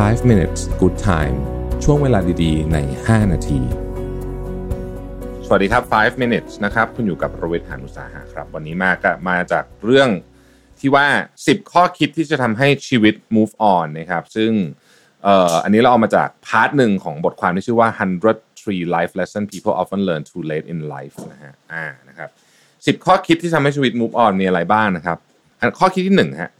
5 minutes good time ช่วงเวลาดีๆ ใน 5 นาที สวัสดีครับ 5 minutes นะครับ คุณอยู่กับโรเวทหานุสาหะครับ วันนี้มาก็มาจากเรื่องที่ว่า 10 ข้อคิดที่จะทำให้ชีวิต move on นะครับ ซึ่งเอ่ออันนี้เราเอามาจากพาร์ทหนึ่งของบทความที่ชื่อว่า 103 life lesson people often learn too late in life นะฮะ อ่า นะครับ 10 ข้อคิดที่ทำให้ชีวิต move on มีอะไรบ้างนะครับ ข้อคิดที่หนึ่งฮะ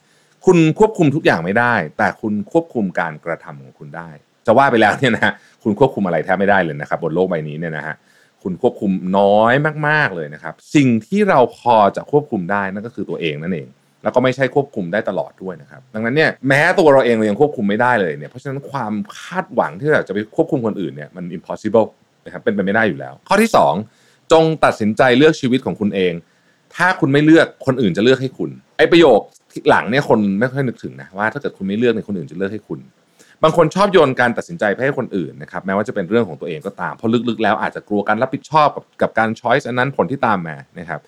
คุณควบคุมทุกอย่างไม่ได้ แต่คุณควบคุมการกระทำของคุณได้ จะว่าไปแล้วเนี่ยนะฮะคุณควบคุมอะไรแทบไม่ได้เลยนะครับ บนโลกใบนี้เนี่ยนะฮะคุณควบคุมน้อยมากๆเลยนะครับ สิ่งที่เราพอจะควบคุมได้นั่นก็คือตัวเองนั่นเอง แล้วก็ไม่ใช่ควบคุมได้ตลอดด้วยนะครับ ดังนั้นเนี่ยแม้ตัวเราเองเรายังควบคุมไม่ได้เลยเนี่ยเพราะฉะนั้นความคาดหวังที่เราจะไปควบคุมคนอื่นเนี่ยมัน impossible นะครับเป็นไปไม่ได้อยู่แล้ว ข้อที่สองจงตัดสินใจเลือกชีวิตของคุณเอง ถ้าคุณไม่เลือกคนอื่นจะเลือกให้คุณไอประโยค หลังเนี่ยคนไม่ค่อยนึกถึงนะว่าถ้าเกิดคุณไม่เลือกเนี่ยคนอื่นจะเลือกให้คุณ บางคนชอบโยนการตัดสินใจไปให้คนอื่นนะครับแม้ว่าจะเป็นเรื่องของตัวเองก็ตามเพราะลึกๆแล้วอาจจะกลัวการรับผิดชอบกับกับการช้อยส์อันนั้นผลที่ตามมานะครับ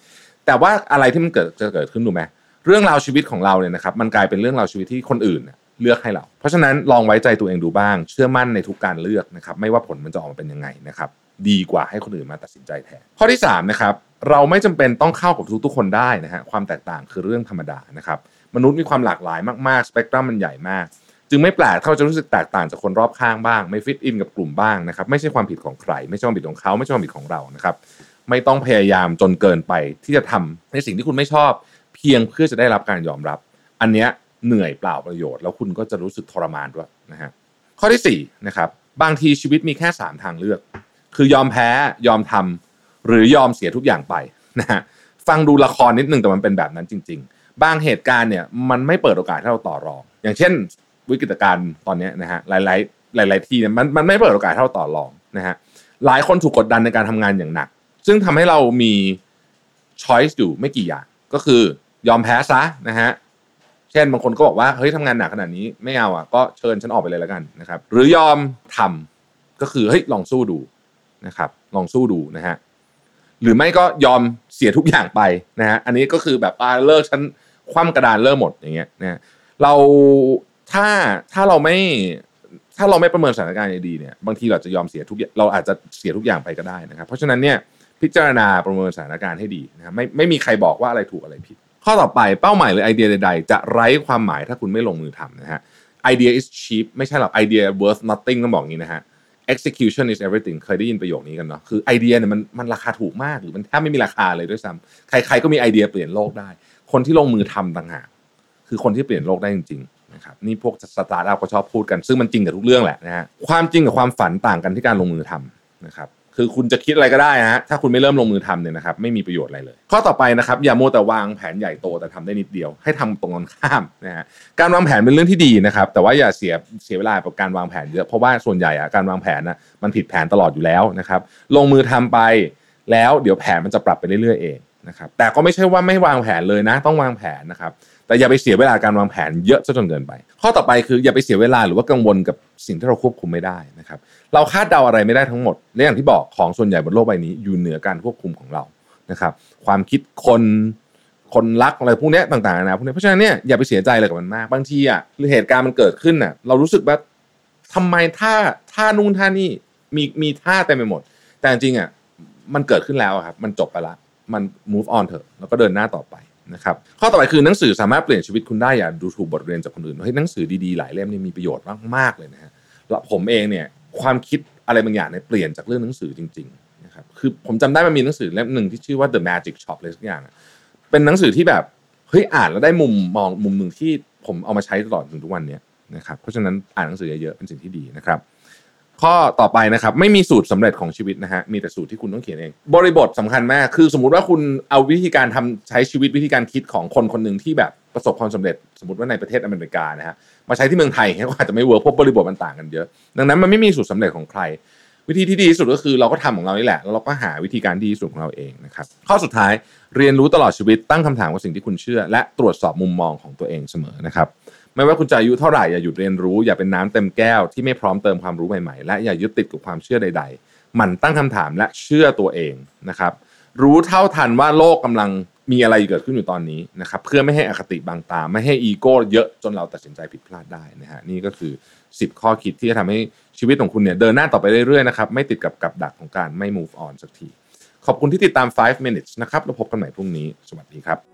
แต่ว่าอะไรที่มันเกิดจะเกิดขึ้นดูไหมเรื่องราวชีวิตของเราเนี่ยนะครับมันกลายเป็นเรื่องราวชีวิตที่คนอื่นเลือกให้เรา เพราะฉะนั้นลองไว้ใจตัวเองดูบ้าง เชื่อมั่นในทุกการเลือกนะครับไม่ว่าผลมันจะออกมาเป็นยังไงนะครับดีกว่าให้คนอื่นมาตัดสินใจแทนข้อที่สามนะครับเราไม่จำเป็นต้องเข้ากับทุกๆคนได้นะฮะความแตกต่างคือเรื่องธรรมดานะครับ มนุษย์มีความหลากหลายมากๆ สเปกตรัมมันใหญ่มาก จึงไม่แปลกถ้าเราจะรู้สึกแตกต่างจากคนรอบข้างบ้าง ไม่ฟิตอินกับกลุ่มบ้างนะครับ ไม่ใช่ความผิดของใคร ไม่ใช่ความผิดของเขา ไม่ใช่ความผิดของเรานะครับ ไม่ต้องพยายามจนเกินไปที่จะทำในสิ่งที่คุณไม่ชอบ เพียงเพื่อจะได้รับการยอมรับ อันเนี้ยเหนื่อยเปล่าประโยชน์ แล้วคุณก็จะรู้สึกทรมานด้วยนะฮะ ข้อที่สี่นะครับ บางทีชีวิตมีแค่สามทางเลือก คือยอมแพ้ ยอมทำหรือยอมเสียทุกอย่างไปนะฮะ ฟังดูละครนิดนึงแต่มันเป็นแบบนั้นจริง บางเหตุการณ์เนี่ยมันไม่เปิดโอกาสให้เราต่อรอง อย่างเช่น วิกฤตการณ์ตอนนี้นะฮะหลาย ๆ หลาย ๆ ที่เนี่ยมันมันไม่เปิดโอกาสให้เราต่อรองนะฮะหลายคนถูกกดดันในการทำงานอย่างหนัก ซึ่งทำให้เรามีช้อยส์อยู่ไม่กี่อย่าง ก็คือยอมแพ้ซะนะฮะเช่นบางคนก็บอกว่าเฮ้ยทำงานหนักขนาดนี้ไม่เอาอะก็เชิญฉันออกไปเลยแล้วกันนะครับ หรือยอมทำก็คือเฮ้ยลองสู้ดูนะครับ ลองสู้ดูนะฮะหรือไม่ก็ยอมเสียทุกอย่างไปนะฮะอันนี้ก็คือแบบอาเลิกฉัน คว่ำกระดานเลิกหมดอย่างเงี้ยนะเราถ้าถ้าเราไม่ถ้าเราไม่ประเมินสถานการณ์ดีเนี่ยบางทีเราจะยอมเสียทุกอย่างเราอาจจะเสียทุกอย่างไปก็ได้นะครับ เพราะฉะนั้นเนี่ยพิจารณาประเมินสถานการณ์ให้ดีนะครับไม่ไม่มีใครบอกว่าอะไรถูกอะไรผิด ข้อต่อไปเป้าหมายหรือไอเดียใด ๆ จะไร้ความหมายถ้าคุณไม่ลงมือทำนะฮะ idea is cheap ไม่ใช่หรอก idea worth nothing ต้องบอกอย่างนี้นะฮะ execution is everything เคยได้ยินประโยคนี้กันเนาะคือไอเดียเนี่ยมันมันราคาถูกมากหรือมันแทบไม่มีราคาเลยด้วยซ้ำใครๆก็มีไอเดียเปลี่ยนโลกได้คนที่ลงมือทำต่างหากคือคนที่เปลี่ยนโลกได้จริงๆนะครับนี่พวกสตาร์ทอัพก็ชอบพูดกัน ซึ่งมันจริงกับทุกเรื่องแหละนะฮะความจริงกับความฝันต่างกันที่การลงมือทำนะครับคือคุณจะคิดอะไรก็ได้นะฮะถ้าคุณไม่เริ่มลงมือทำเนี่ยนะครับไม่มีประโยชน์อะไรเลย ข้อต่อไปนะครับอย่าโมัวแต่วางแผนใหญ่โตแต่ทำได้นิดเดียว ให้ทำตรงกันข้ามนะฮะการวางแผนเป็นเรื่องที่ดีนะครับ แต่ว่าอย่าเสียเสียเวลากับการวางแผนเยอะเพราะว่าส่วนใหญ่อะการวางแผนนะมันผิดแผนตลอดอยู่แล้วนะครับลงมือทำไปแล้วเดี๋ยวแผนมันจะปรับไปเรื่อยๆเอง นะครับแต่ก็ไม่ใช่ว่าไม่วางแผนเลยนะ ต้องวางแผนนะครับ แต่อย่าไปเสียเวลาการวางแผนเยอะจนเกินไป ข้อต่อไปคืออย่าไปเสียเวลาหรือว่ากังวลกับสิ่งที่เราควบคุมไม่ได้นะครับ เราคาดเดาอะไรไม่ได้ทั้งหมดและอย่างที่บอกของส่วนใหญ่บนโลกใบนี้อยู่เหนือการควบคุมของเรานะครับ ความคิดคนคนรักอะไรพวกนี้ต่างๆนะพวกนี้เพราะฉะนั้นเนี่ยอย่าไปเสียใจอะไรกับมันมากบางทีอะเหตุการณ์มันเกิดขึ้นอะเรารู้สึกว่าทำไมท่าท่านู่นท่านี่มีมีท่าเต็มไปหมด แต่จริงๆอะมันเกิดขึ้นแล้วครับ มันจบไปละ มัน move on เถอะแล้วก็เดินหน้าต่อไปนะครับข้อต่อไปคือหนังสือสามารถเปลี่ยนชีวิตคุณได้อย่าดูถูกบทเรียนจากคนอื่นเฮ้ยหนังสือดีๆหลายเล่มนี่มีประโยชน์มากๆเลยนะฮะแล้วผมเองเนี่ยความคิดอะไรบางอย่างเนี่ยเปลี่ยนจากเรื่องหนังสือจริงๆนะครับคือผมจำได้มันมีหนังสือเล่มหนึ่งที่ชื่อว่า The Magic Shop เลยสักอย่าง เป็นหนังสือที่แบบเฮ้ยอ่านแล้วได้มุมมองมุมหนึ่งที่ผมเอามาใช้ตลอดถึงทุกวันเนี้ยนะครับเพราะฉะนั้นอ่านหนังสือเยอะๆเป็นสิ่งที่ดีนะครับ ข้อต่อไปนะครับ ไม่มีสูตรสำเร็จของชีวิตนะฮะมีแต่สูตรที่คุณต้องเขียนเอง บริบทสำคัญมากคือสมมุติว่าคุณเอาวิธีการทำใช้ชีวิตวิธีการคิดของคนคนหนึ่งที่แบบประสบความสำเร็จสมมติว่าในประเทศอเมริกานะฮะมาใช้ที่เมืองไทยก็อาจจะไม่ work เพราะบริบทมันต่างกันเยอะ ดังนั้นมันไม่มีสูตรสำเร็จของใคร วิธีที่ดีที่สุดก็คือเราก็ทำของเรานี่แหละแล้วเราก็หาวิธีการดีที่สุดของเราเองนะครับข้อสุดท้ายเรียนรู้ตลอดชีวิตตั้งคำถามกับสิ่งที่คุณเชื่อ และตรวจสอบมุมมองของตัวเองเสมอนะครับ ไม่ว่าคุณจะอายุเท่าไหร่อย่าหยุดเรียนรู้อย่าเป็นน้ำเต็มแก้วที่ไม่พร้อมเติมความรู้ใหม่ๆ และอย่ายึดติดกับความเชื่อใด ๆ หมั่นตั้งคำถามและเชื่อตัวเองนะครับ รู้เท่าทันว่าโลกกำลังมีอะไรเกิดขึ้นอยู่ตอนนี้นะครับ เพื่อไม่ให้อคติบางตา ไม่ให้อีโก้เยอะจนเราตัดสินใจผิดพลาดได้นะฮะนี่ก็คือ 10 ข้อคิดที่จะทำให้ชีวิตของคุณเนี่ยเดินหน้าต่อไปเรื่อยๆนะครับไม่ติดกับกับดักของการไม่ move on สักทีขอบคุณที่ติดตาม 5 minutes นะครับแล้วพบกันใหม่พรุ่งนี้ สวัสดีครับ